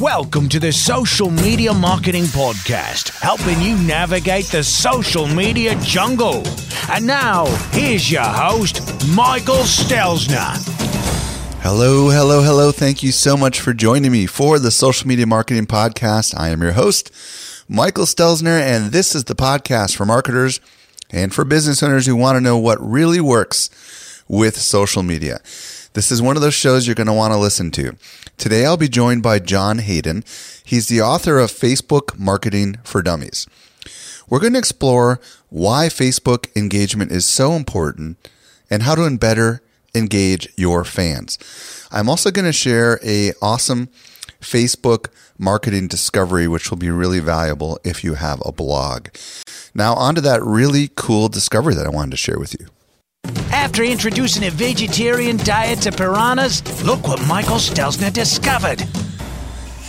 Welcome to the Social Media Marketing Podcast, helping you navigate the social media jungle. And now, here's your host, Michael Stelzner. Hello, hello, hello. Thank you so much for joining me for the Social Media Marketing Podcast. I am your host, Michael Stelzner, and this is the podcast for marketers and for business owners who want to know what really works with social media. This is one of those shows you're going to want to listen to. Today I'll be joined by John Haydon. He's the author of Facebook Marketing for Dummies. We're going to explore why Facebook engagement is so important and how to better engage your fans. I'm also going to share a awesome Facebook marketing discovery which will be really valuable if you have a blog. Now on to that really cool discovery that I wanted to share with you. After introducing a vegetarian diet to piranhas, look what Michael Stelzner discovered.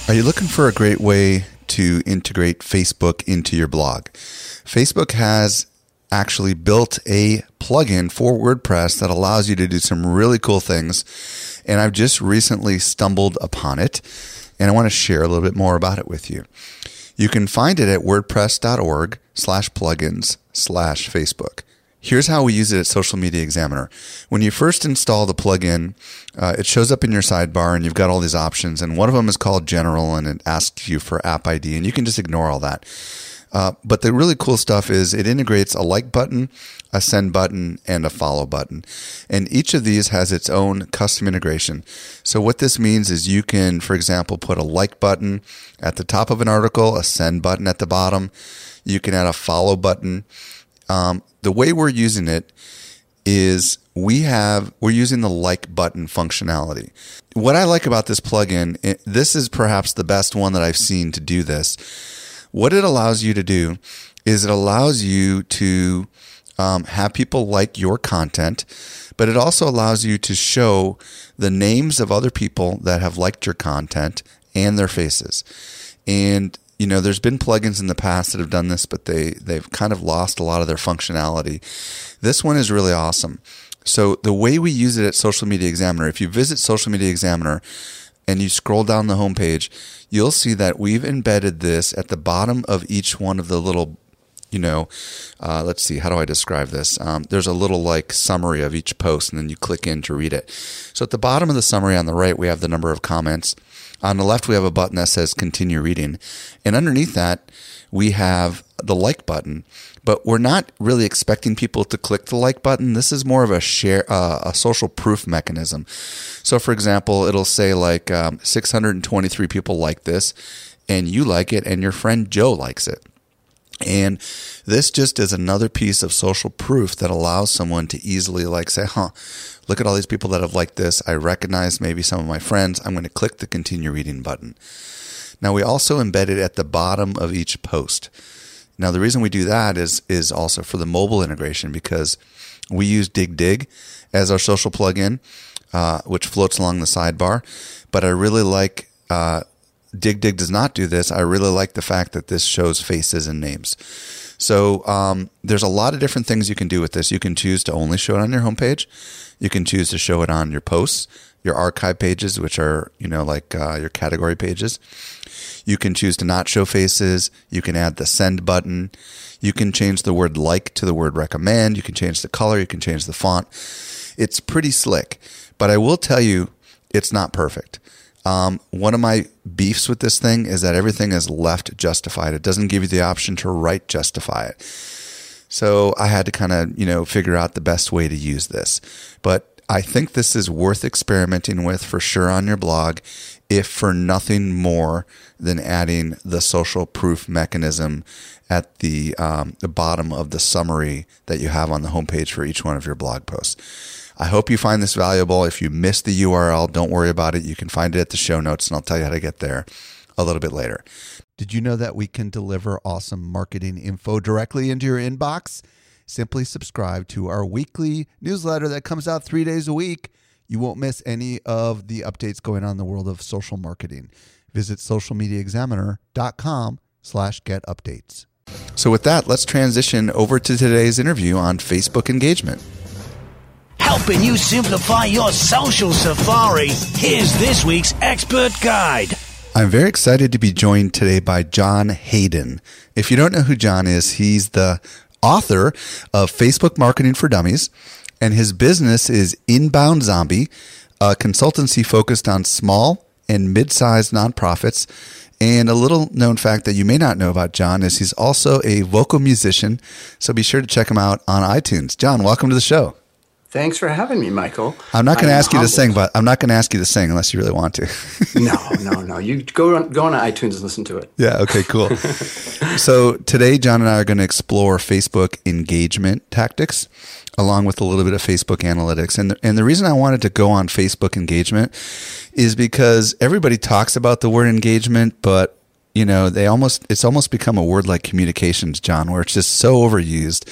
Are you looking for a great way to integrate Facebook into your blog? Facebook has actually built a plugin for WordPress that allows you to do some really cool things. And I've just recently stumbled upon it and I want to share a little bit more about it with you. You can find it at wordpress.org slash plugins slash Facebook. Here's how we use it at Social Media Examiner. When you first install the plugin, uh, it shows up in your sidebar and you've got all these options. And one of them is called General and it asks you for App ID. And you can just ignore all that. Uh, but the really cool stuff is it integrates a like button, a send button, and a follow button. And each of these has its own custom integration. So what this means is you can, for example, put a like button at the top of an article, a send button at the bottom. You can add a follow button. Um, the way we're using it is we have we're using the like button functionality. What I like about this plugin, it, this is perhaps the best one that I've seen to do this. What it allows you to do is it allows you to um, have people like your content, but it also allows you to show the names of other people that have liked your content and their faces. And you know, there's been plugins in the past that have done this, but they they've kind of lost a lot of their functionality. This one is really awesome. So the way we use it at Social Media Examiner, if you visit Social Media Examiner and you scroll down the homepage, you'll see that we've embedded this at the bottom of each one of the little you know, uh, let's see, how do I describe this? Um, there's a little like summary of each post, and then you click in to read it. So at the bottom of the summary on the right, we have the number of comments. On the left, we have a button that says continue reading. And underneath that, we have the like button. But we're not really expecting people to click the like button. This is more of a share, uh, a social proof mechanism. So, for example, it'll say like um, 623 people like this, and you like it, and your friend Joe likes it. And this just is another piece of social proof that allows someone to easily like say, huh, look at all these people that have liked this. I recognize maybe some of my friends. I'm going to click the continue reading button. Now we also embed it at the bottom of each post. Now the reason we do that is is also for the mobile integration because we use Digg Digg as our social plugin, uh, which floats along the sidebar. But I really like uh, Digg Digg does not do this. I really like the fact that this shows faces and names. So um, there's a lot of different things you can do with this. You can choose to only show it on your homepage. You can choose to show it on your posts, your archive pages, which are you know like uh, your category pages. You can choose to not show faces. You can add the send button. You can change the word like to the word recommend. You can change the color. You can change the font. It's pretty slick, but I will tell you, it's not perfect. Um, one of my beefs with this thing is that everything is left justified. It doesn't give you the option to right justify it. So I had to kind of, you know, figure out the best way to use this. But I think this is worth experimenting with for sure on your blog, if for nothing more than adding the social proof mechanism at the, um, the bottom of the summary that you have on the homepage for each one of your blog posts. I hope you find this valuable. If you missed the URL, don't worry about it. You can find it at the show notes, and I'll tell you how to get there a little bit later. Did you know that we can deliver awesome marketing info directly into your inbox? Simply subscribe to our weekly newsletter that comes out three days a week. You won't miss any of the updates going on in the world of social marketing. Visit socialmediaexaminer.com slash get updates. So with that, let's transition over to today's interview on Facebook engagement. Helping you simplify your social safari, here's this week's expert guide. I'm very excited to be joined today by John Haydon. If you don't know who John is, he's the author of Facebook Marketing for Dummies, and his business is Inbound Zombie, a consultancy focused on small and mid sized nonprofits. And a little known fact that you may not know about John is he's also a vocal musician. So be sure to check him out on iTunes. John, welcome to the show. Thanks for having me, Michael. I'm not going to ask you to sing, but I'm not going to ask you to sing unless you really want to. no, no, no. You go on, go on iTunes and listen to it. Yeah. Okay. Cool. so today, John and I are going to explore Facebook engagement tactics, along with a little bit of Facebook analytics. And the, and the reason I wanted to go on Facebook engagement is because everybody talks about the word engagement, but you know they almost it's almost become a word like communications john where it's just so overused.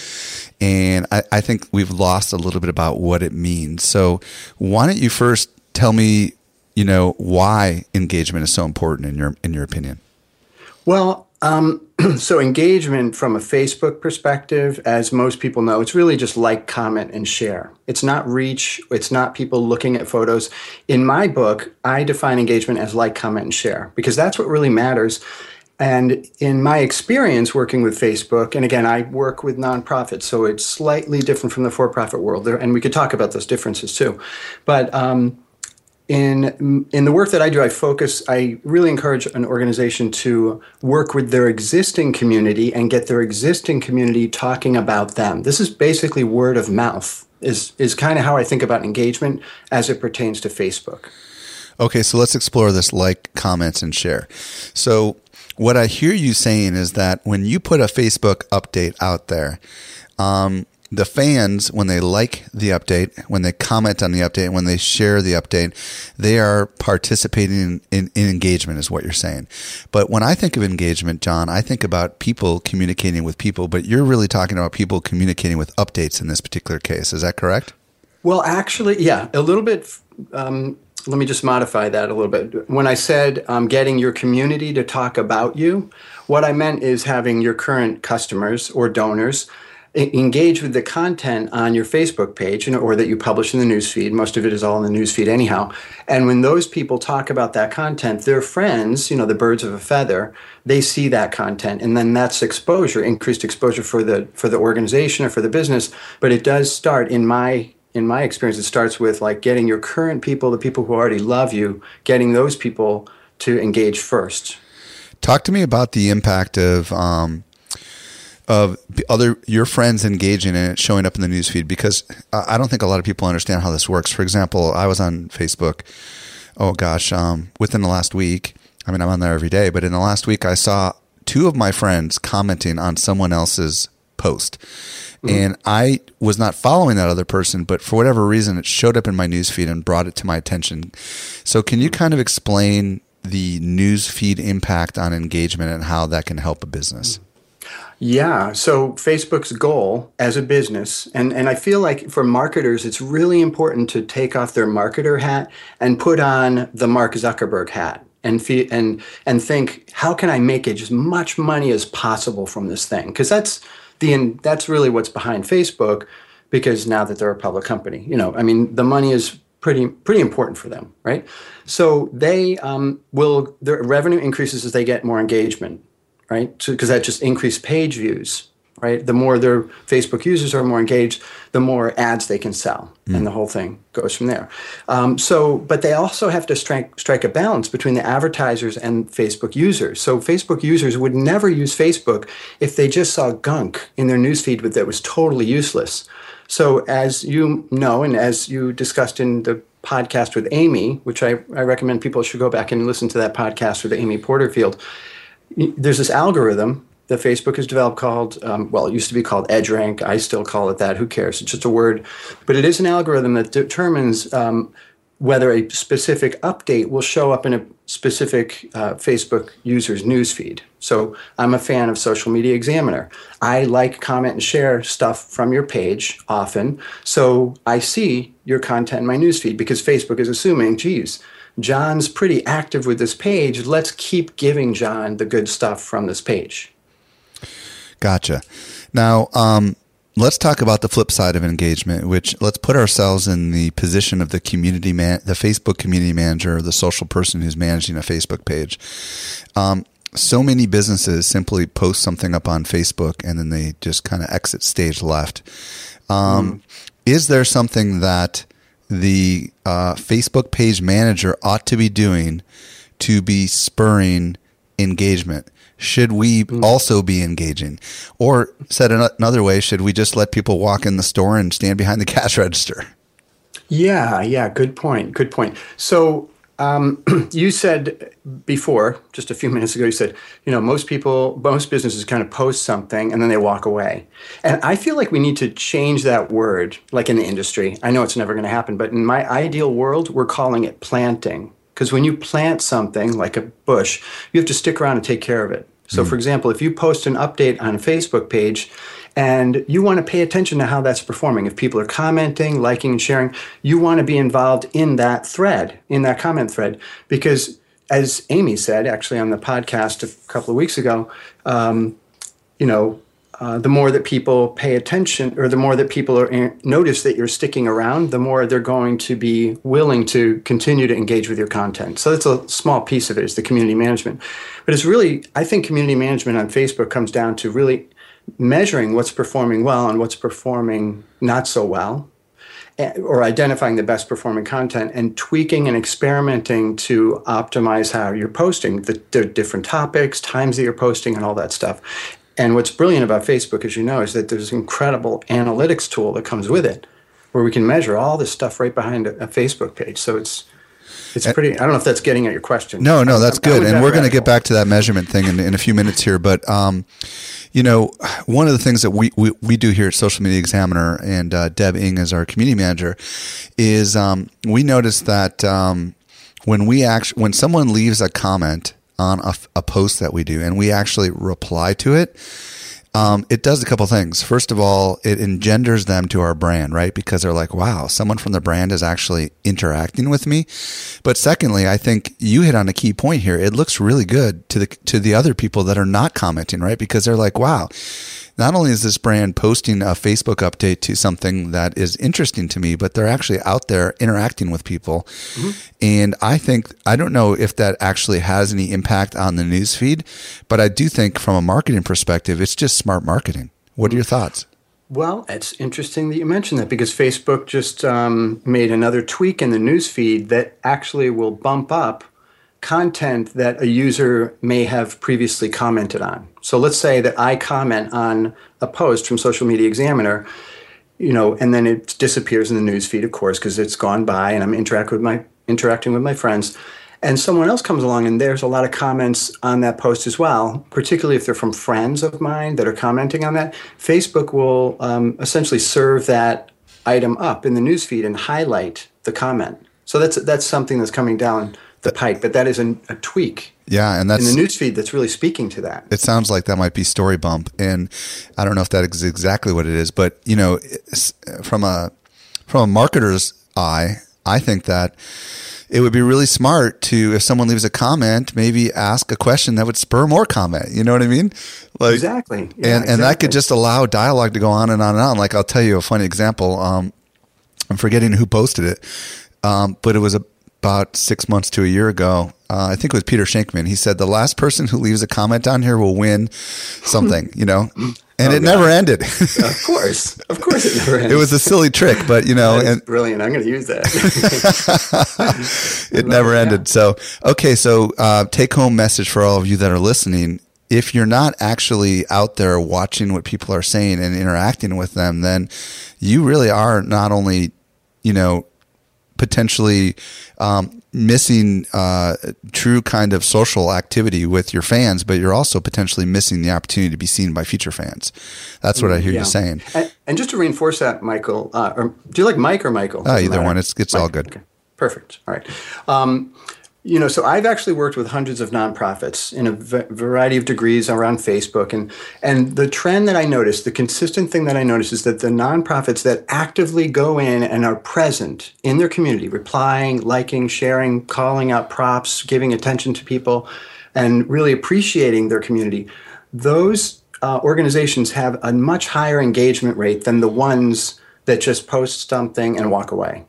And I, I, think we've lost a little bit about what it means. So why don't you first tell me you know why engagement is so important in your in your opinion? Well um, so engagement from a Facebook perspective, as most people know, it's really just like, comment, and share. It's not reach. It's not people looking at photos. In my book, I define engagement as like, comment, and share because that's what really matters. And in my experience working with Facebook, and again, I work with nonprofits, so it's slightly different from the for-profit world. There, and we could talk about those differences too. But um, in in the work that I do, I focus. I really encourage an organization to work with their existing community and get their existing community talking about them. This is basically word of mouth. Is is kind of how I think about engagement as it pertains to Facebook. Okay, so let's explore this like, comments, and share. So, what I hear you saying is that when you put a Facebook update out there, um, the fans, when they like the update, when they comment on the update, when they share the update, they are participating in, in, in, engagement, is what you're saying. But when I think of engagement, John, I think about people communicating with people, but you're really talking about people communicating with updates in this particular case. Is that correct? Well, actually, yeah, a little bit. Um, let me just modify that a little bit. When I said um, getting your community to talk about you, what I meant is having your current customers or donors engage with the content on your Facebook page you know, or that you publish in the newsfeed. Most of it is all in the newsfeed anyhow. And when those people talk about that content, their friends, you know, the birds of a feather, they see that content. And then that's exposure, increased exposure for the for the organization or for the business. But it does start in my in my experience, it starts with like getting your current people, the people who already love you, getting those people to engage first. Talk to me about the impact of um, of other your friends engaging in it showing up in the newsfeed because I don't think a lot of people understand how this works. For example, I was on Facebook. Oh gosh, um, within the last week. I mean, I'm on there every day, but in the last week, I saw two of my friends commenting on someone else's post. Mm-hmm. And I was not following that other person, but for whatever reason, it showed up in my newsfeed and brought it to my attention. So, can you kind of explain the newsfeed impact on engagement and how that can help a business? Mm-hmm. Yeah. So Facebook's goal as a business, and, and I feel like for marketers, it's really important to take off their marketer hat and put on the Mark Zuckerberg hat and fee- and and think, how can I make as much money as possible from this thing? Because that's the that's really what's behind Facebook. Because now that they're a public company, you know, I mean, the money is pretty pretty important for them, right? So they um, will their revenue increases as they get more engagement right? Because so, that just increased page views, right? The more their Facebook users are more engaged, the more ads they can sell, mm. and the whole thing goes from there. Um, so, but they also have to strike strike a balance between the advertisers and Facebook users. So, Facebook users would never use Facebook if they just saw gunk in their newsfeed that was totally useless. So, as you know, and as you discussed in the podcast with Amy, which I, I recommend people should go back and listen to that podcast with Amy Porterfield there's this algorithm that Facebook has developed called, um, well, it used to be called EdgeRank. I still call it that. Who cares? It's just a word. But it is an algorithm that determines um, whether a specific update will show up in a specific uh, Facebook user's newsfeed. So I'm a fan of Social Media Examiner. I like, comment, and share stuff from your page often. So I see your content in my newsfeed because Facebook is assuming, geez, John's pretty active with this page. Let's keep giving John the good stuff from this page. Gotcha. Now, um, let's talk about the flip side of engagement, which let's put ourselves in the position of the community man, the Facebook community manager, or the social person who's managing a Facebook page. Um, so many businesses simply post something up on Facebook and then they just kind of exit stage left. Um, mm. Is there something that the uh, Facebook page manager ought to be doing to be spurring engagement? Should we mm. also be engaging? Or said another way, should we just let people walk in the store and stand behind the cash register? Yeah, yeah, good point. Good point. So um, you said before, just a few minutes ago, you said, you know, most people, most businesses kind of post something and then they walk away. And I feel like we need to change that word, like in the industry. I know it's never going to happen, but in my ideal world, we're calling it planting. Because when you plant something like a bush, you have to stick around and take care of it. So, mm. for example, if you post an update on a Facebook page and you want to pay attention to how that's performing, if people are commenting, liking, and sharing, you want to be involved in that thread, in that comment thread, because as Amy said, actually on the podcast a couple of weeks ago, um, you know, uh, the more that people pay attention or the more that people are notice that you're sticking around the more they're going to be willing to continue to engage with your content. So that's a small piece of it is the community management. But it's really i think community management on facebook comes down to really measuring what's performing well and what's performing not so well eh, or identifying the best performing content and tweaking and experimenting to optimize how you're posting the, the, different topics, times that you're posting, and all that stuff. And what's brilliant about Facebook, as you know, is that there's an incredible analytics tool that comes with it, where we can measure all this stuff right behind a, a Facebook page. So it's it's pretty. I don't know if that's getting at your question. No, no, that's good. And we're going to get back to that measurement thing in, in a few minutes here. But um, you know, one of the things that we, we, we do here at Social Media Examiner and uh, Deb Ng is our community manager is um, we notice that um, when we actually when someone leaves a comment on a, a post that we do and we actually reply to it, um, it does a couple things. First of all, it engenders them to our brand, right? Because they're like, wow, someone from the brand is actually interacting with me. But secondly, I think you hit on a key point here. It looks really good to the to the other people that are not commenting, right? Because they're like, wow, not only is this brand posting a Facebook update to something that is interesting to me, but they're actually out there interacting with people. Mm-hmm. And I think, I don't know if that actually has any impact on the newsfeed, but I do think from a marketing perspective, it's just smart marketing. What are your thoughts? Well, it's interesting that you mentioned that because Facebook just um, made another tweak in the newsfeed that actually will bump up content that a user may have previously commented on. So let's say that I comment on a post from Social Media Examiner, you know, and then it disappears in the news feed, of course, because it's gone by and I'm interact with my interacting with my friends. And someone else comes along and there's a lot of comments on that post as well, particularly if they're from friends of mine that are commenting on that. Facebook will um, essentially serve that item up in the newsfeed and highlight the comment. So that's that's something that's coming down the pike, but that is a, a tweak. Yeah, and that's in the newsfeed that's really speaking to that. It sounds like that might be story bump, and I don't know if that is exactly what it is, but you know, from a from a marketer's eye, I think that it would be really smart to if someone leaves a comment, maybe ask a question that would spur more comment. You know what I mean? Like exactly, yeah, and exactly. and that could just allow dialogue to go on and on and on. Like I'll tell you a funny example. Um, I'm forgetting who posted it, um, but it was a about six months to a year ago. Uh, I think it was Peter Shankman. He said the last person who leaves a comment on here will win something, you know, and oh, it God. never ended. of course, of course, it never ended. it was a silly trick, but you know, and brilliant. I'm going to use that. it never ended. So, okay, so uh, take home message for all of you that are listening. If you're not actually out there watching what people are saying and interacting with them, then you really are not only, you know, potentially um, missing uh, true kind of social activity with your fans, but you're also potentially missing the opportunity to be seen by future fans. That's what I hear yeah. you saying. And, and, just to reinforce that, Michael, uh, or do you like Mike or Michael? Uh, either matter. one. It's it's Mike. all good. Okay. Perfect. All right. Um, you know, so I've actually worked with hundreds of nonprofits in a v- variety of degrees around Facebook, and and the trend that I noticed, the consistent thing that I noticed, is that the nonprofits that actively go in and are present in their community, replying, liking, sharing, calling out props, giving attention to people, and really appreciating their community, those uh, organizations have a much higher engagement rate than the ones that just post something and walk away.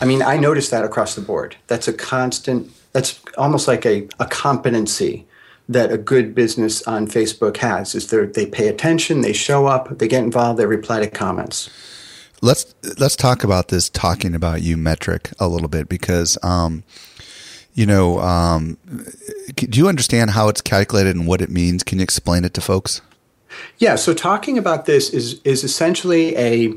I mean, I noticed that across the board. That's a constant, that's almost like a, a competency that a good business on Facebook has is they pay attention, they show up, they get involved, they reply to comments. Let's let's talk about this talking about you metric a little bit because um, you know um, do you understand how it's calculated and what it means? Can you explain it to folks? Yeah, so talking about this is is essentially a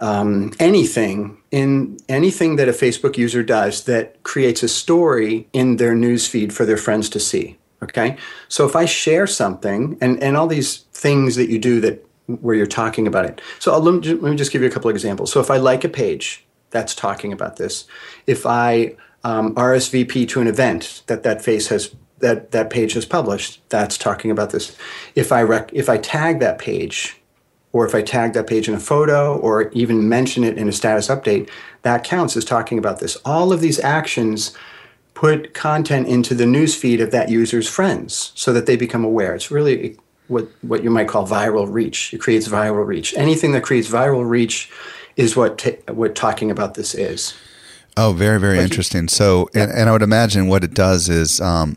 um, anything in anything that a Facebook user does that creates a story in their newsfeed for their friends to see. Okay, so if I share something and and all these things that you do that where you're talking about it. So I'll, let, me, just give you a couple of examples. So if I like a page, that's talking about this. If I um, RSVP to an event that that face has that that page has published, that's talking about this. If I rec- if I tag that page or if I tag that page in a photo or even mention it in a status update, that counts as talking about this. All of these actions put content into the newsfeed of that user's friends so that they become aware. It's really what, what you might call viral reach. It creates viral reach. Anything that creates viral reach is what, t- what talking about this is. Oh, very, very interesting. So, yeah. and, and I would imagine what it does is, um,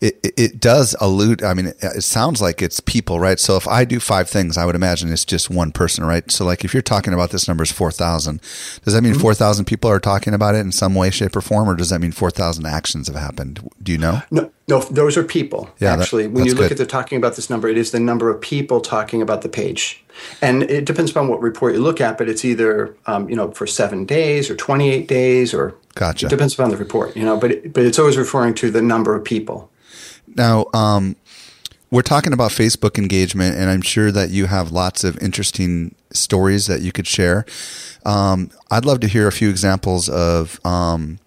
it, it does allude. I mean, it, sounds like it's people, right? So if I do five things, I would imagine it's just one person, right? So like if you're talking about this number is 4,000, does that mean mm-hmm. 4,000 people are talking about it in some way, shape, or form? Or does that mean 4,000 actions have happened? Do you know? No, no, those are people. Yeah, actually, that, when you look good. at the talking about this number, it is the number of people talking about the page, and it depends upon what report you look at. But it's either um, you know for seven days or twenty eight days or gotcha. It depends upon the report, you know. But it, but it's always referring to the number of people. Now, um, we're talking about Facebook engagement, and I'm sure that you have lots of interesting stories that you could share. Um, I'd love to hear a few examples of um,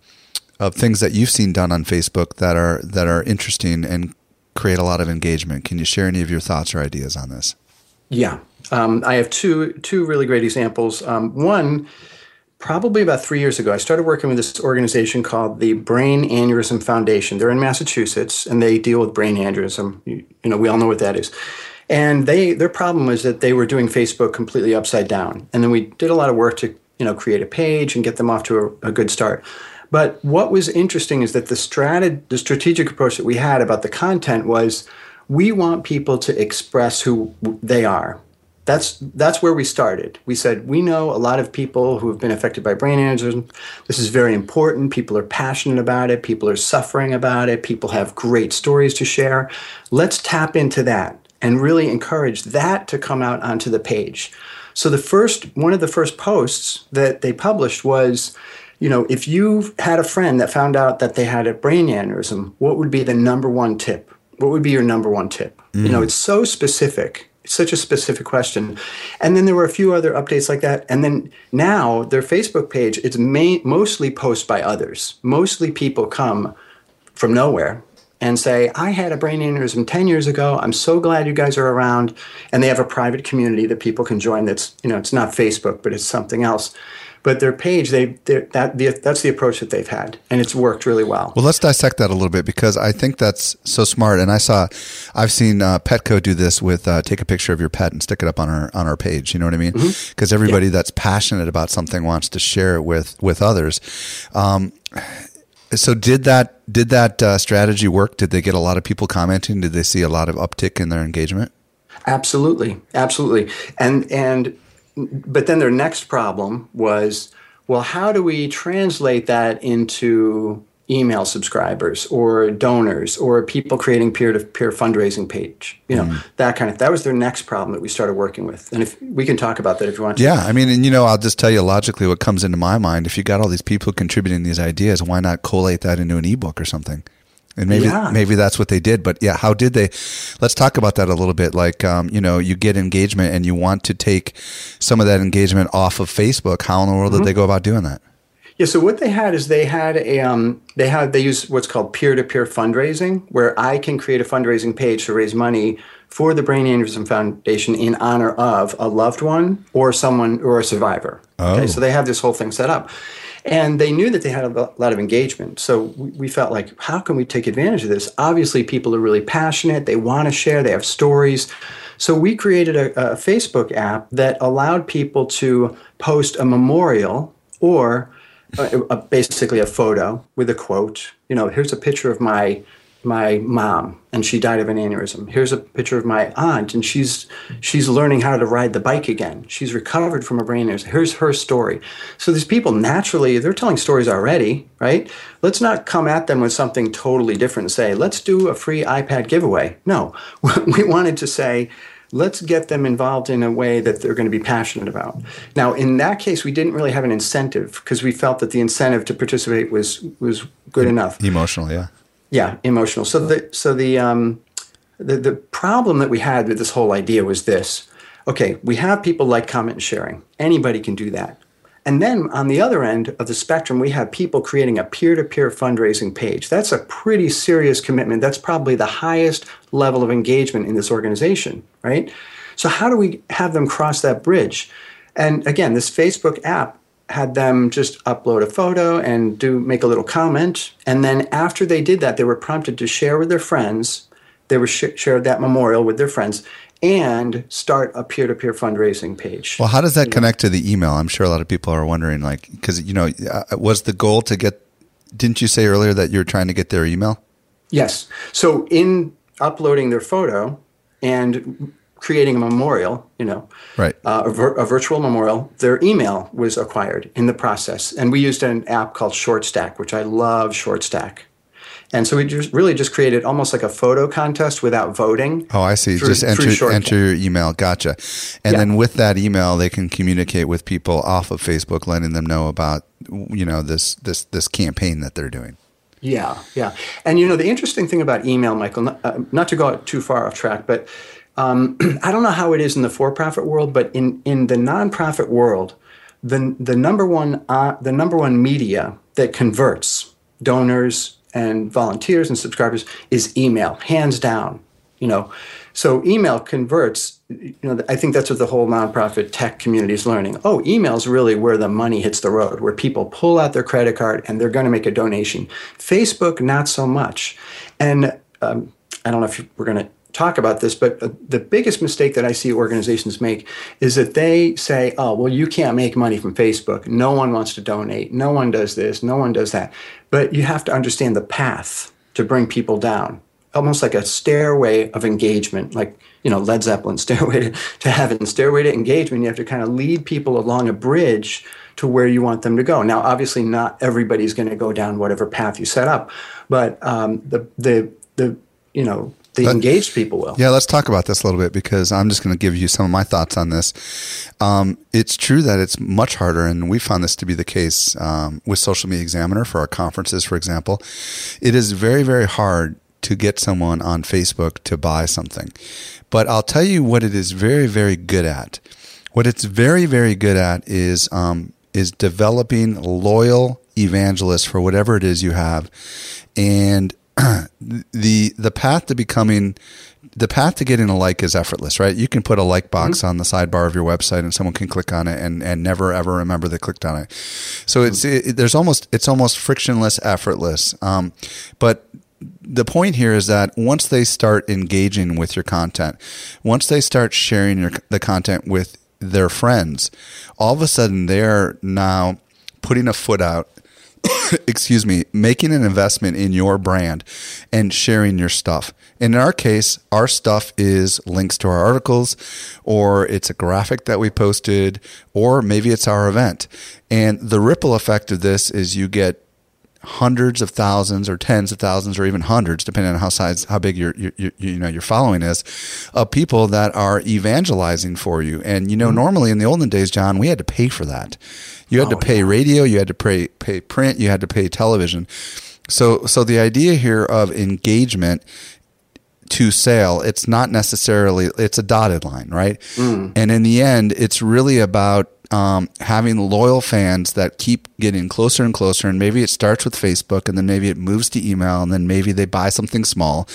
of things that you've seen done on Facebook that are that are interesting and create a lot of engagement. Can you share any of your thoughts or ideas on this? Yeah, um, I have two two really great examples. Um, one probably about three years ago, I started working with this organization called the Brain Aneurysm Foundation. They're in Massachusetts, and they deal with brain aneurysm. You, you know, we all know what that is. And they their problem was that they were doing Facebook completely upside down. And then we did a lot of work to you know create a page and get them off to a, a good start. But what was interesting is that the strat- the strategic approach that we had about the content was we want people to express who they are that's that's where we started. We said we know a lot of people who have been affected by brain aneurysm. This is very important. People are passionate about it. People are suffering about it. People have great stories to share. Let's tap into that and really encourage that to come out onto the page. So the first one of the first posts that they published was, you know, if you had a friend that found out that they had a brain aneurysm, what would be the number one tip? What would be your number one tip? Mm. You know, mm. it's so specific such a specific question. And then there were a few other updates like that. And then now their Facebook page, it's main, mostly posts by others. Mostly people come from nowhere and say, I had a brain aneurysm 10 years ago. I'm so glad you guys are around. And they have a private community that people can join that's, you know, it's not Facebook, but it's something else but their page they that the, that's the approach that they've had and it's worked really well. Well let's dissect that a little bit because i think that's so smart. And i saw i've seen uh, petco do this with uh, take a picture of your pet and stick it up on our on our page. You know what i mean? Because mm-hmm. everybody yeah. that's passionate about something wants to share it with with others. Um, so did that did that uh, strategy work? Did they get a lot of people commenting? Did they see a lot of uptick in their engagement? Absolutely. Absolutely. And and but then their next problem was well, how do we translate that into email subscribers or donors or people creating peer-to-peer fundraising page you know mm. that kind of that was their next problem that we started working with. And if we can talk about that if you want to. Yeah i mean and you know i'll just tell you logically what comes into my mind. If you got all these people contributing these ideas why not collate that into an ebook or something and maybe yeah. maybe that's what they did but yeah how did they let's talk about that a little bit like um, you know you get engagement and you want to take some of that engagement off of facebook how in the world mm-hmm. did they go about doing that Yeah, so what they had is they had a um, they had they use what's called peer to peer fundraising, where I can create a fundraising page to raise money for the Brain Aneurysm Foundation in honor of a loved one or someone or a survivor. Oh. Okay, so they have this whole thing set up. And they knew that they had a lot of engagement. So we, felt like, how can we take advantage of this? Obviously, people are really passionate. They want to share, they have stories. So we created a, a Facebook app that allowed people to post a memorial or a, a, basically a photo with a quote. You know, here's a picture of my my mom and she died of an aneurysm. Here's a picture of my aunt and she's she's learning how to ride the bike again. She's recovered from a brain aneurysm. Here's her story. So these people naturally they're telling stories already, right? Let's not come at them with something totally different and say, "Let's do a free iPad giveaway." No. We wanted to say let's get them involved in a way that they're going to be passionate about. Now, in that case, we didn't really have an incentive because we felt that the incentive to participate was was good enough. Emotional, yeah. Yeah, emotional. So the so the um, the the problem that we had with this whole idea was this. Okay, we have people like comment and sharing. Anybody can do that. And then on the other end of the spectrum, we have people creating a peer to peer fundraising page. That's a pretty serious commitment. That's probably the highest level of engagement in this organization, right? So, how do we have them cross that bridge? And again, this Facebook app had them just upload a photo and do make a little comment. And then after they did that they were prompted to share with their friends. They were sh- shared that memorial with their friends and start a peer-to-peer fundraising page. Well how does that connect to the email? I'm sure a lot of people are wondering like because you know uh, was the goal to get didn't you say earlier that you're trying to get their email? Yes. So in uploading their photo and creating a memorial, you know, right, uh, a, vir- a, virtual memorial, their email was acquired in the process, and we used an app called ShortStack, which I love. ShortStack. And so we just really just created almost like a photo contest without voting. Oh, I see. Through, just enter enter your email. Gotcha. And yeah. then with that email, they can communicate with people off of Facebook, letting them know about you know this this this campaign that they're doing. Yeah, yeah. And you know the interesting thing about email, Michael, not, uh, not to go too far off track, but um, I don't know how it is in the for-profit world, but in, in the nonprofit world, the, the number one uh, the number one media that converts donors and volunteers and subscribers is email, hands down. You know, so email converts. You know, I think that's what the whole nonprofit tech community is learning. Oh, email is really where the money hits the road, where people pull out their credit card and they're going to make a donation. Facebook, not so much. And um, I don't know if we're going to talk about this, but uh, the biggest mistake that I see organizations make is that they say, oh, well, you can't make money from Facebook. No one wants to donate. No one does this. No one does that. But you have to understand the path to bring people down, almost like a stairway of engagement, like, you know, Led Zeppelin, Stairway to, to Heaven, Stairway to Engagement. You have to kind of lead people along a bridge to where you want them to go. Now, obviously, not everybody's going to go down whatever path you set up, but um, the, the, the, you know, the Let, engaged people will. Yeah, let's talk about this a little bit because I'm just going to give you some of my thoughts on this. Um, it's true that it's much harder, and we found this to be the case um, with Social Media Examiner for our conferences, for example. It is very, very hard to get someone on Facebook to buy something. But I'll tell you what it is very, very good at. What it's very, very good at is um, is developing loyal evangelists for whatever it is you have, and the the path to becoming the path to getting a like is effortless, right? You can put a like box mm-hmm. on the sidebar of your website, and someone can click on it and, and never ever remember they clicked on it. So it's mm-hmm. it, there's almost it's almost frictionless, effortless. Um, but the point here is that once they start engaging with your content, once they start sharing your, the content with their friends, all of a sudden they're now putting a foot out excuse me, making an investment in your brand and sharing your stuff. And in our case, our stuff is links to our articles, or it's a graphic that we posted, or maybe it's our event. And the ripple effect of this is you get hundreds of thousands or tens of thousands or even hundreds depending on how size how big your, your, your, you know your following is of people that are evangelizing for you and you know mm-hmm. normally in the olden days John we had to pay for that you had oh, to pay yeah. radio, you had to pay pay print, you had to pay television. So so the idea here of engagement to sale, it's not necessarily it's a dotted line, right? Mm. And in the end, it's really about um, having loyal fans that keep getting closer and closer. And maybe it starts with Facebook and then maybe it moves to email and then maybe they buy something small.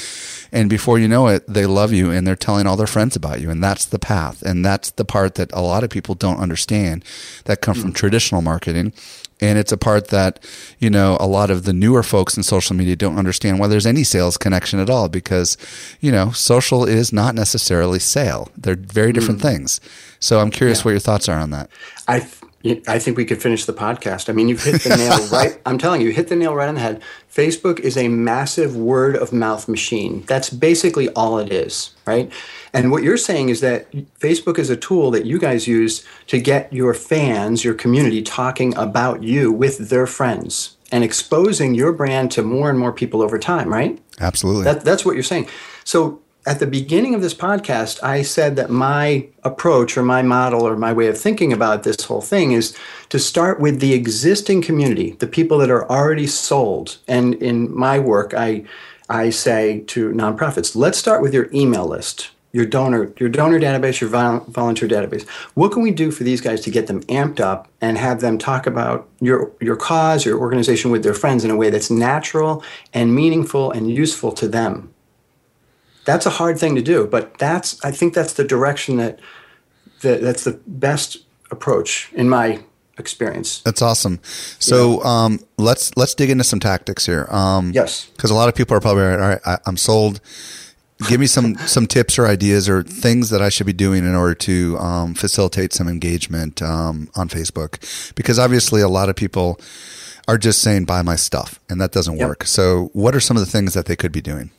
And before you know it, they love you and they're telling all their friends about you. And that's the path. And that's the part that a lot of people don't understand that come from hmm. traditional marketing. And it's a part that, you know, a lot of the newer folks in social media don't understand why there's any sales connection at all because, you know, social is not necessarily sale. They're very hmm. different things. So I'm curious what your thoughts are on that. I I think we could finish the podcast. I mean, you've hit the nail right. I'm telling you, you hit the nail right on the head. Facebook is a massive word of mouth machine. That's basically all it is, right? And what you're saying is that Facebook is a tool that you guys use to get your fans, your community, talking about you with their friends and exposing your brand to more and more people over time, right? Absolutely. That, that's what you're saying. So at the beginning of this podcast, I said that my approach or my model or my way of thinking about this whole thing is to start with the existing community, the people that are already sold. And in my work, I, I say to nonprofits, let's start with your email list. Your donor, your donor database, your volunteer database. What can we do for these guys to get them amped up and have them talk about your your cause, your organization with their friends in a way that's natural and meaningful and useful to them? That's a hard thing to do, but that's I think that's the direction that, that that's the best approach in my experience. That's awesome. So yeah. um, let's let's dig into some tactics here. Um, yes, because a lot of people are probably all right. I, I'm sold. Give me some some tips or ideas or things that I should be doing in order to um, facilitate some engagement um, on Facebook, because obviously a lot of people are just saying buy my stuff, and that doesn't yep. work. So, what are some of the things that they could be doing?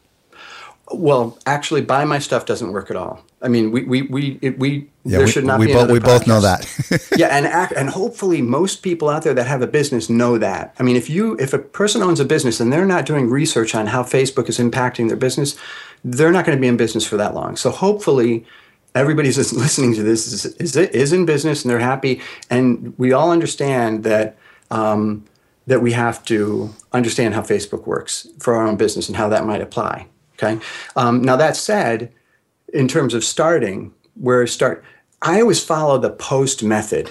Well, actually, buy my stuff doesn't work at all. I mean, we we we it, we yeah, there we, should not we be. Both, we podcast. both know that. yeah, and act, and hopefully, most people out there that have a business know that. I mean, if you if a person owns a business and they're not doing research on how Facebook is impacting their business, they're not going to be in business for that long. So hopefully, everybody's listening to this is is, is in business and they're happy, and we all understand that. Um, that we have to understand how Facebook works for our own business and how that might apply. Okay. Um, now that said, in terms of starting, where start, I always follow the post method.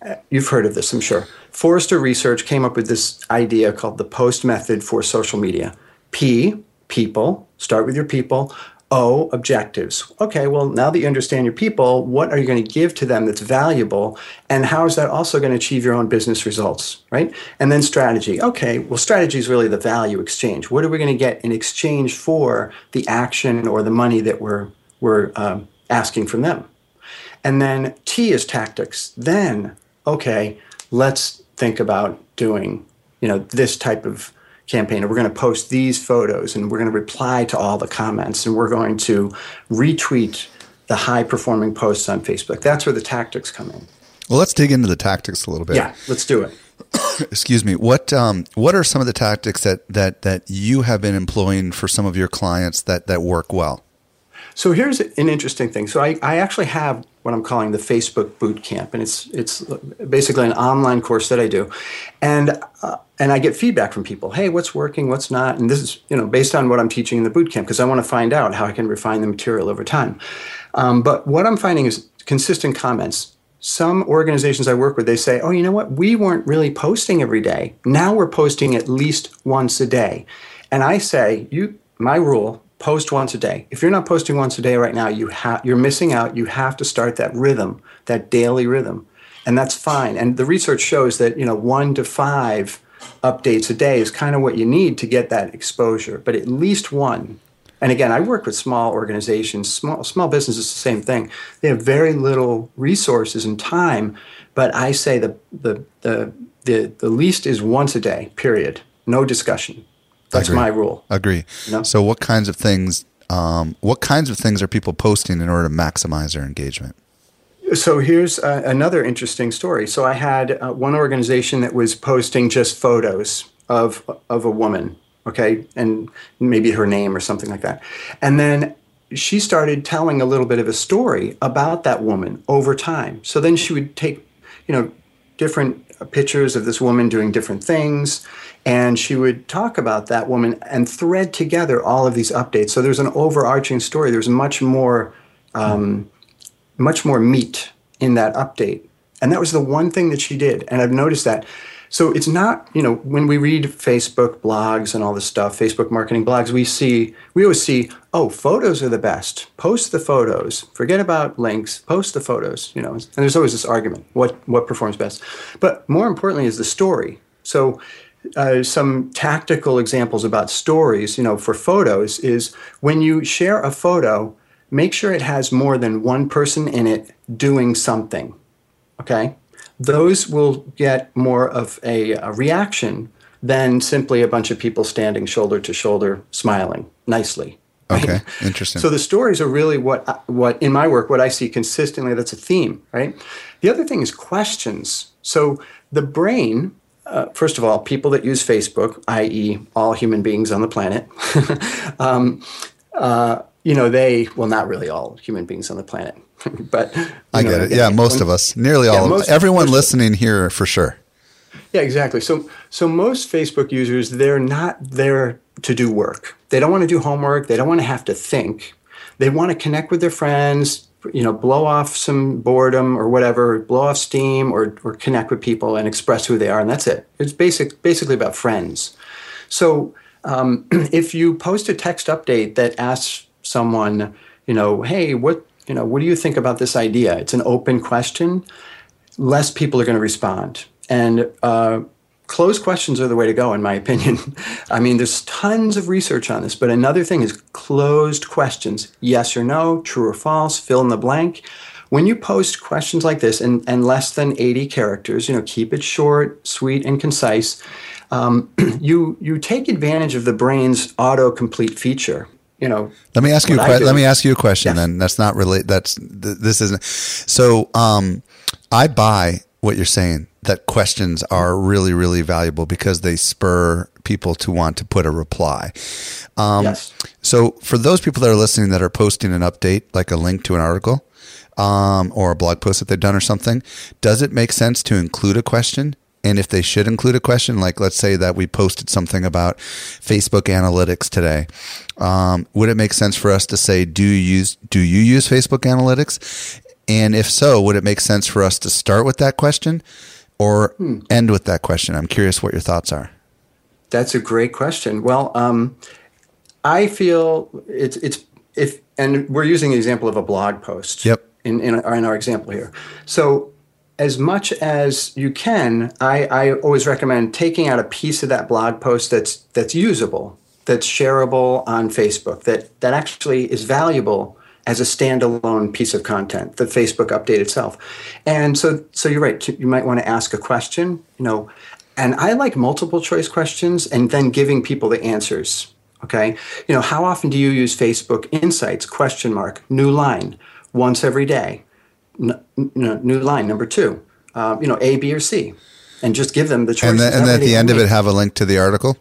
Uh, you've heard of this, I'm sure. Forrester Research came up with this idea called the post method for social media. P, people, start with your people. O, objectives. Okay, well, now that you understand your people, what are you going to give to them that's valuable? And how is that also going to achieve your own business results, right? And then strategy. Okay, well, strategy is really the value exchange. What are we going to get in exchange for the action or the money that we're, we're um, asking from them? And then T is tactics. Then, okay, let's think about doing, you know, this type of campaign and we're going to post these photos and we're going to reply to all the comments and we're going to retweet the high performing posts on Facebook. That's where the tactics come in. Well, let's dig into the tactics a little bit. Yeah, let's do it. Excuse me. What um, what are some of the tactics that, that that you have been employing for some of your clients that that work well? So here's an interesting thing. So I, I actually have what I'm calling the Facebook Boot Camp, and it's it's basically an online course that I do, and uh, and I get feedback from people. Hey, what's working? What's not? And this is you know based on what I'm teaching in the boot camp because I want to find out how I can refine the material over time. Um, but what I'm finding is consistent comments. Some organizations I work with, they say, "Oh, you know what? We weren't really posting every day. Now we're posting at least once a day." And I say, "You, my rule post once a day. If you're not posting once a day right now, you have you're missing out. You have to start that rhythm, that daily rhythm. And that's fine. And the research shows that, you know, 1 to 5 updates a day is kind of what you need to get that exposure, but at least one. And again, I work with small organizations, small small businesses the same thing. They have very little resources and time, but I say the the the the, the least is once a day, period. No discussion. That's my rule. Agree. You know? So, what kinds of things? Um, what kinds of things are people posting in order to maximize their engagement? So here's uh, another interesting story. So I had uh, one organization that was posting just photos of of a woman, okay, and maybe her name or something like that, and then she started telling a little bit of a story about that woman over time. So then she would take, you know, different pictures of this woman doing different things and she would talk about that woman and thread together all of these updates. So there's an overarching story. There's much more, um, much more meat in that update And that was the one thing that she did. And I've noticed that. So it's not, you know, when we read Facebook blogs and all this stuff, Facebook marketing blogs, we see, we always see, oh, photos are the best. Post the photos. Forget about links. Post the photos, you know. And there's always this argument what, what performs best. But more importantly is the story. So uh, some tactical examples about stories, you know, for photos is when you share a photo, make sure it has more than one person in it doing something. Okay? Those will get more of a, a reaction than simply a bunch of people standing shoulder to shoulder smiling nicely. Right? Okay, interesting. So the stories are really what what in my work what I see consistently that's a theme, right? The other thing is questions. So the brain uh, first of all, people that use Facebook, i.e., all human beings on the planet, um, uh, you know, they, well, not really all human beings on the planet, but. I know, get it. Yeah, most of us, nearly yeah, all of Everyone most, listening here for sure. Yeah, exactly. So, so most Facebook users, they're not there to do work. They don't want to do homework. They don't want to have to think. They want to connect with their friends, you know, blow off some boredom or whatever, blow off steam or, or connect with people and express who they are. And that's it. It's basic, basically about friends. So um, if you post a text update that asks someone, you know, hey, what, you know, what do you think about this idea? It's an open question. Less people are going to respond. And uh, closed questions are the way to go, in my opinion. I mean, there's tons of research on this, but another thing is closed questions yes or no, true or false, fill in the blank. When you post questions like this and, and less than 80 characters, you know, keep it short, sweet, and concise. Um, you you take advantage of the brain's autocomplete feature. You know. Let me ask you. A que- let me ask you a question. Yes. Then that's not really. That's th- this isn't. So um, I buy what you're saying that questions are really, really valuable because they spur people to want to put a reply. Um, yes. So, for those people that are listening that are posting an update, like a link to an article um, or a blog post that they've done or something, does it make sense to include a question? And if they should include a question, like let's say that we posted something about Facebook analytics today, um, would it make sense for us to say, "Do you use Do you use Facebook analytics?" And if so, would it make sense for us to start with that question or hmm. end with that question? I'm curious what your thoughts are. That's a great question. Well, um, I feel it's it's if and we're using the example of a blog post. Yep. In in our, in our example here, so as much as you can, I, I always recommend taking out a piece of that blog post that's that's usable, that's shareable on Facebook, that that actually is valuable as a standalone piece of content, the Facebook update itself. And so, so you're right. You might want to ask a question, you know, and I like multiple choice questions and then giving people the answers. Okay, you know, how often do you use Facebook Insights? Question mark. New line once every day. N- n- new line number two. Uh, you know, A, B, or C, and just give them the choice. And, then, and at the end of it, have a link to the article.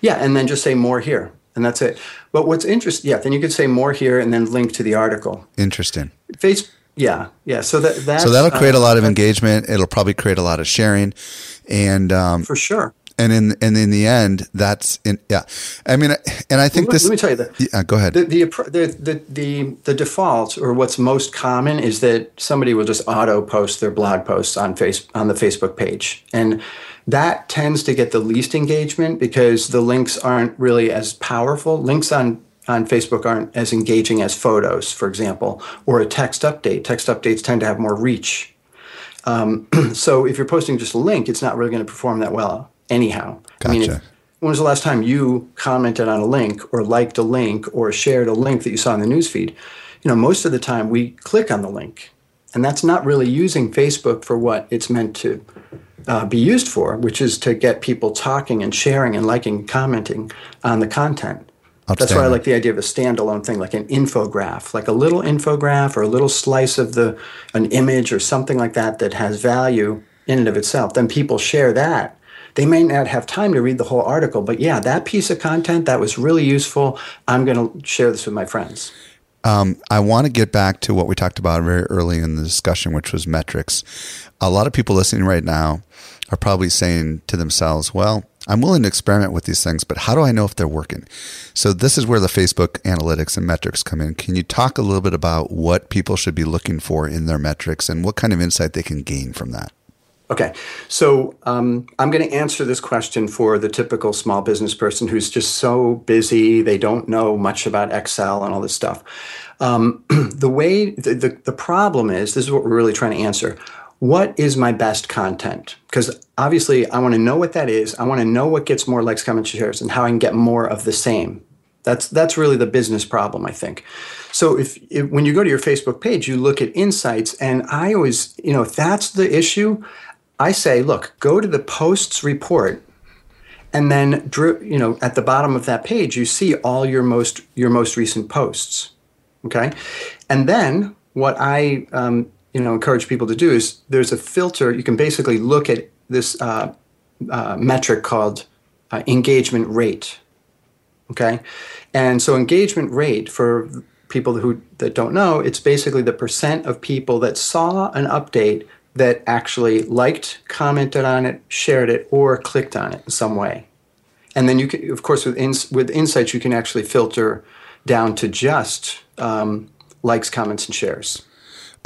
Yeah, and then just say more here and that's it. But what's interesting, yeah, then you could say more here and then link to the article. Interesting. Face, yeah, yeah. So that so that'll create uh, a lot of engagement. It'll probably create a lot of sharing, and um, for sure. And in and in the end, that's in yeah. I mean, and I think well, this. Let me tell you that. Yeah, go ahead. The the, the the the the default or what's most common is that somebody will just auto post their blog posts on face on the Facebook page and that tends to get the least engagement because the links aren't really as powerful. Links on on Facebook aren't as engaging as photos, for example, or a text update. Text updates tend to have more reach. Um, so if you're posting just a link, it's not really going to perform that well anyhow. Gotcha. I mean, if, when was the last time you commented on a link or liked a link or shared a link that you saw in the newsfeed? You know, most of the time we click on the link, and that's not really using Facebook for what it's meant to uh, be used for, which is to get people talking and sharing and liking and commenting on the content. That's why I like the idea of a standalone thing, like an infograph, like a little infograph or a little slice of the an image or something like that that has value in and of itself. Then people share that. They may not have time to read the whole article, but yeah, that piece of content that was really useful. I'm going to share this with my friends. Um, I want to get back to what we talked about very early in the discussion, which was metrics. A lot of people listening right now are probably saying to themselves, well, I'm willing to experiment with these things, but how do I know if they're working? So this is where the Facebook analytics and metrics come in. Can you talk a little bit about what people should be looking for in their metrics and what kind of insight they can gain from that? Okay, so um, I'm going to answer this question for the typical small business person who's just so busy, they don't know much about Excel and all this stuff. Um, the way the, the, the problem is, this is what we're really trying to answer what is my best content? Because obviously, I want to know what that is. I want to know what gets more likes, comments, shares, and how I can get more of the same. That's that's really the business problem, I think. So if, if, when you go to your Facebook page, you look at insights, and I always, you know, if that's the issue, I say, look, go to the posts report, and then you know at the bottom of that page, you see all your most your most recent posts. Okay, and then what I um, you know encourage people to do is there's a filter. You can basically look at this uh, uh, metric called uh, engagement rate. Okay, and so engagement rate for people who that don't know, it's basically the percent of people that saw an update that actually liked, commented on it, shared it, or clicked on it in some way. And then you can, of course, with ins- with insights, you can actually filter down to just um, likes, comments, and shares.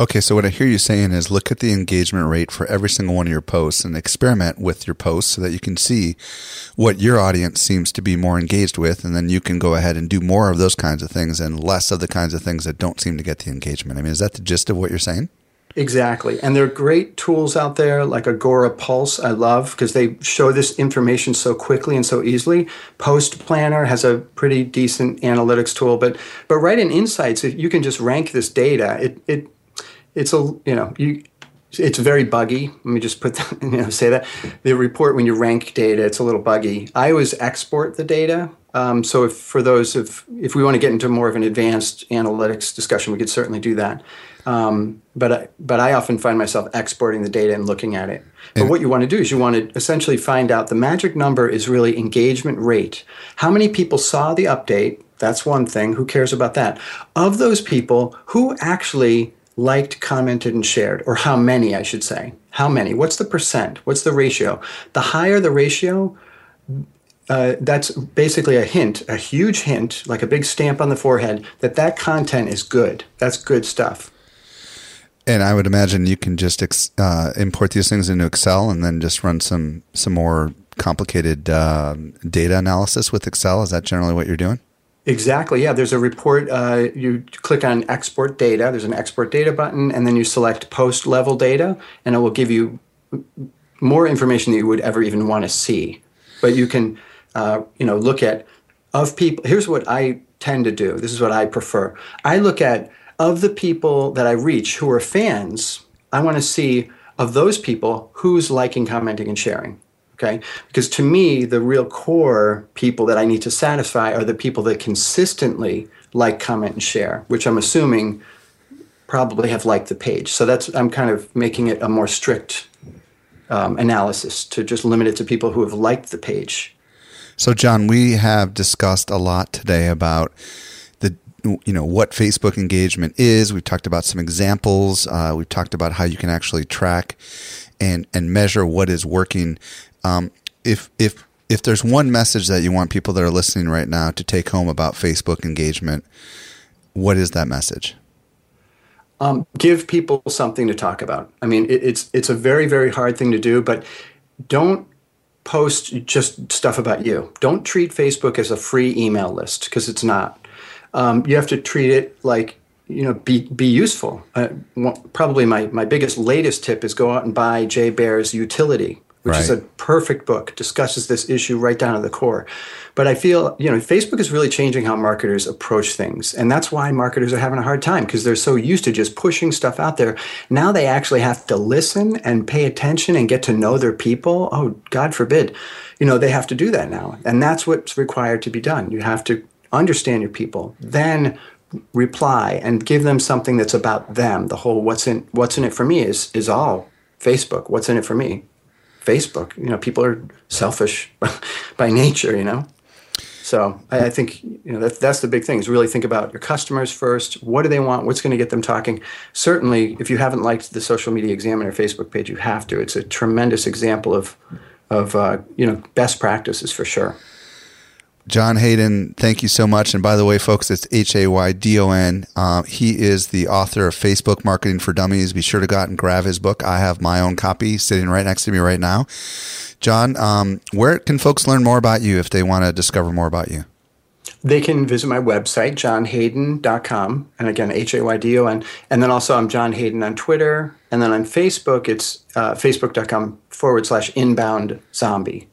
Okay, so what I hear you saying is look at the engagement rate for every single one of your posts and experiment with your posts so that you can see what your audience seems to be more engaged with. And then you can go ahead and do more of those kinds of things and less of the kinds of things that don't seem to get the engagement. I mean, is that the gist of what you're saying? Exactly. And there are great tools out there like Agora Pulse, I love because they show this information so quickly and so easily. Post Planner has a pretty decent analytics tool, but but right in Insights, you can just rank this data. It it it's a you know you it's very buggy. Let me just put that, you know say that the report when you rank data, it's a little buggy. I always export the data. Um, so if for those if if we want to get into more of an advanced analytics discussion, we could certainly do that. Um, but I, but I often find myself exporting the data and looking at it. But and what you want to do is you want to essentially find out the magic number is really engagement rate. How many people saw the update? That's one thing. Who cares about that? Of those people, who actually liked, commented, and shared, or how many, I should say. How many? What's the percent? What's the ratio? The higher the ratio, uh, that's basically a hint, a huge hint, like a big stamp on the forehead, that that content is good. That's good stuff. And I would imagine you can just ex- uh, import these things into Excel and then just run some some more complicated uh, data analysis with Excel. Is that generally what you're doing? Exactly. Yeah. There's a report. Uh, you click on export data. There's an export data button, and then you select post level data, and it will give you more information that you would ever even want to see. But you can, uh, you know, look at of people. Here's what I tend to do. This is what I prefer. I look at of the people that I reach who are fans. I want to see of those people who's liking, commenting, and sharing. Okay. Because to me, the real core people that I need to satisfy are the people that consistently like, comment, and share, which I'm assuming probably have liked the page. So that's, I'm kind of making it a more strict um, analysis to just limit it to people who have liked the page. So, John, we have discussed a lot today about the you know what Facebook engagement is. We've talked about some examples. Uh, we've talked about how you can actually track and and measure what is working. Um, if if if there's one message that you want people that are listening right now to take home about Facebook engagement, what is that message? Um, give people something to talk about. I mean, it, it's it's a very very hard thing to do, but don't post just stuff about you. Don't treat Facebook as a free email list because it's not. Um, you have to treat it like you know be be useful. Uh, probably my my biggest latest tip is go out and buy Jay Baer's Youtility which right. is a perfect book, discusses this issue right down to the core. But I feel, you know, Facebook is really changing how marketers approach things. And that's why marketers are having a hard time because they're so used to just pushing stuff out there. Now they actually have to listen and pay attention and get to know their people. Oh, God forbid. You know, they have to do that now. And that's what's required to be done. You have to understand your people, then reply and give them something that's about them. The whole what's in what's in it for me is is all Facebook. What's in it for me? Facebook. You know, people are selfish by nature. You know, so I, I think you know that, that's the big thing is really think about your customers first. What do they want? What's going to get them talking? Certainly, if you haven't liked the Social Media Examiner Facebook page, you have to. It's a tremendous example of of uh, you know best practices for sure. John Haydon, thank you so much. And by the way, folks, it's H A Y D O N. Uh, he is the author of Facebook Marketing for Dummies. Be sure to go out and grab his book. I have my own copy sitting right next to me right now. John, um, where can folks learn more about you if they want to discover more about you? They can visit my website, johnhaydon.com. And again, H A Y D O N. And then also, I'm John Haydon on Twitter. And then on Facebook, it's uh, facebook.com forward slash inbound zombie.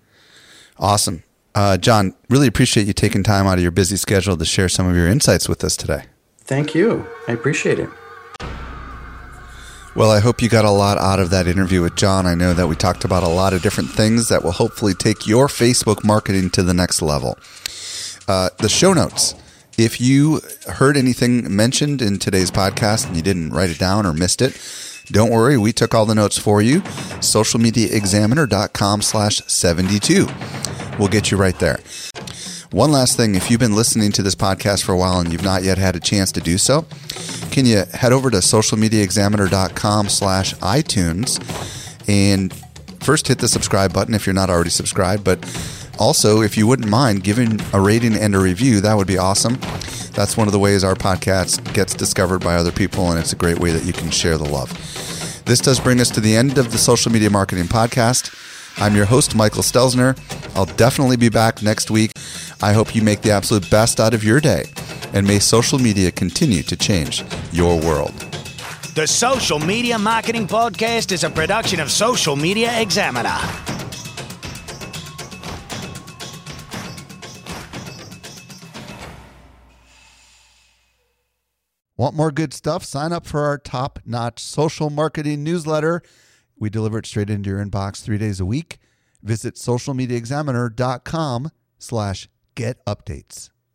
Awesome. Uh, John, really appreciate you taking time out of your busy schedule to share some of your insights with us today. Thank you. I appreciate it. Well, I hope you got a lot out of that interview with John. I know that we talked about a lot of different things that will hopefully take your Facebook marketing to the next level. Uh, the show notes. If you heard anything mentioned in today's podcast and you didn't write it down or missed it, don't worry, we took all the notes for you. Socialmediaexaminer.com slash 72. We'll get you right there. One last thing, if you've been listening to this podcast for a while and you've not yet had a chance to do so, can you head over to socialmediaexaminer.com slash iTunes and first hit the subscribe button if you're not already subscribed, but also if you wouldn't mind giving a rating and a review, that would be awesome. That's one of the ways our podcast gets discovered by other people, and it's a great way that you can share the love. This does bring us to the end of the Social Media Marketing Podcast. I'm your host, Michael Stelzner. I'll definitely be back next week. I hope you make the absolute best out of your day, and may social media continue to change your world. The Social Media Marketing Podcast is a production of Social Media Examiner. Want more good stuff? Sign up for our top notch social marketing newsletter. We deliver it straight into your inbox three days a week. Visit socialmediaexaminer.com slash get updates.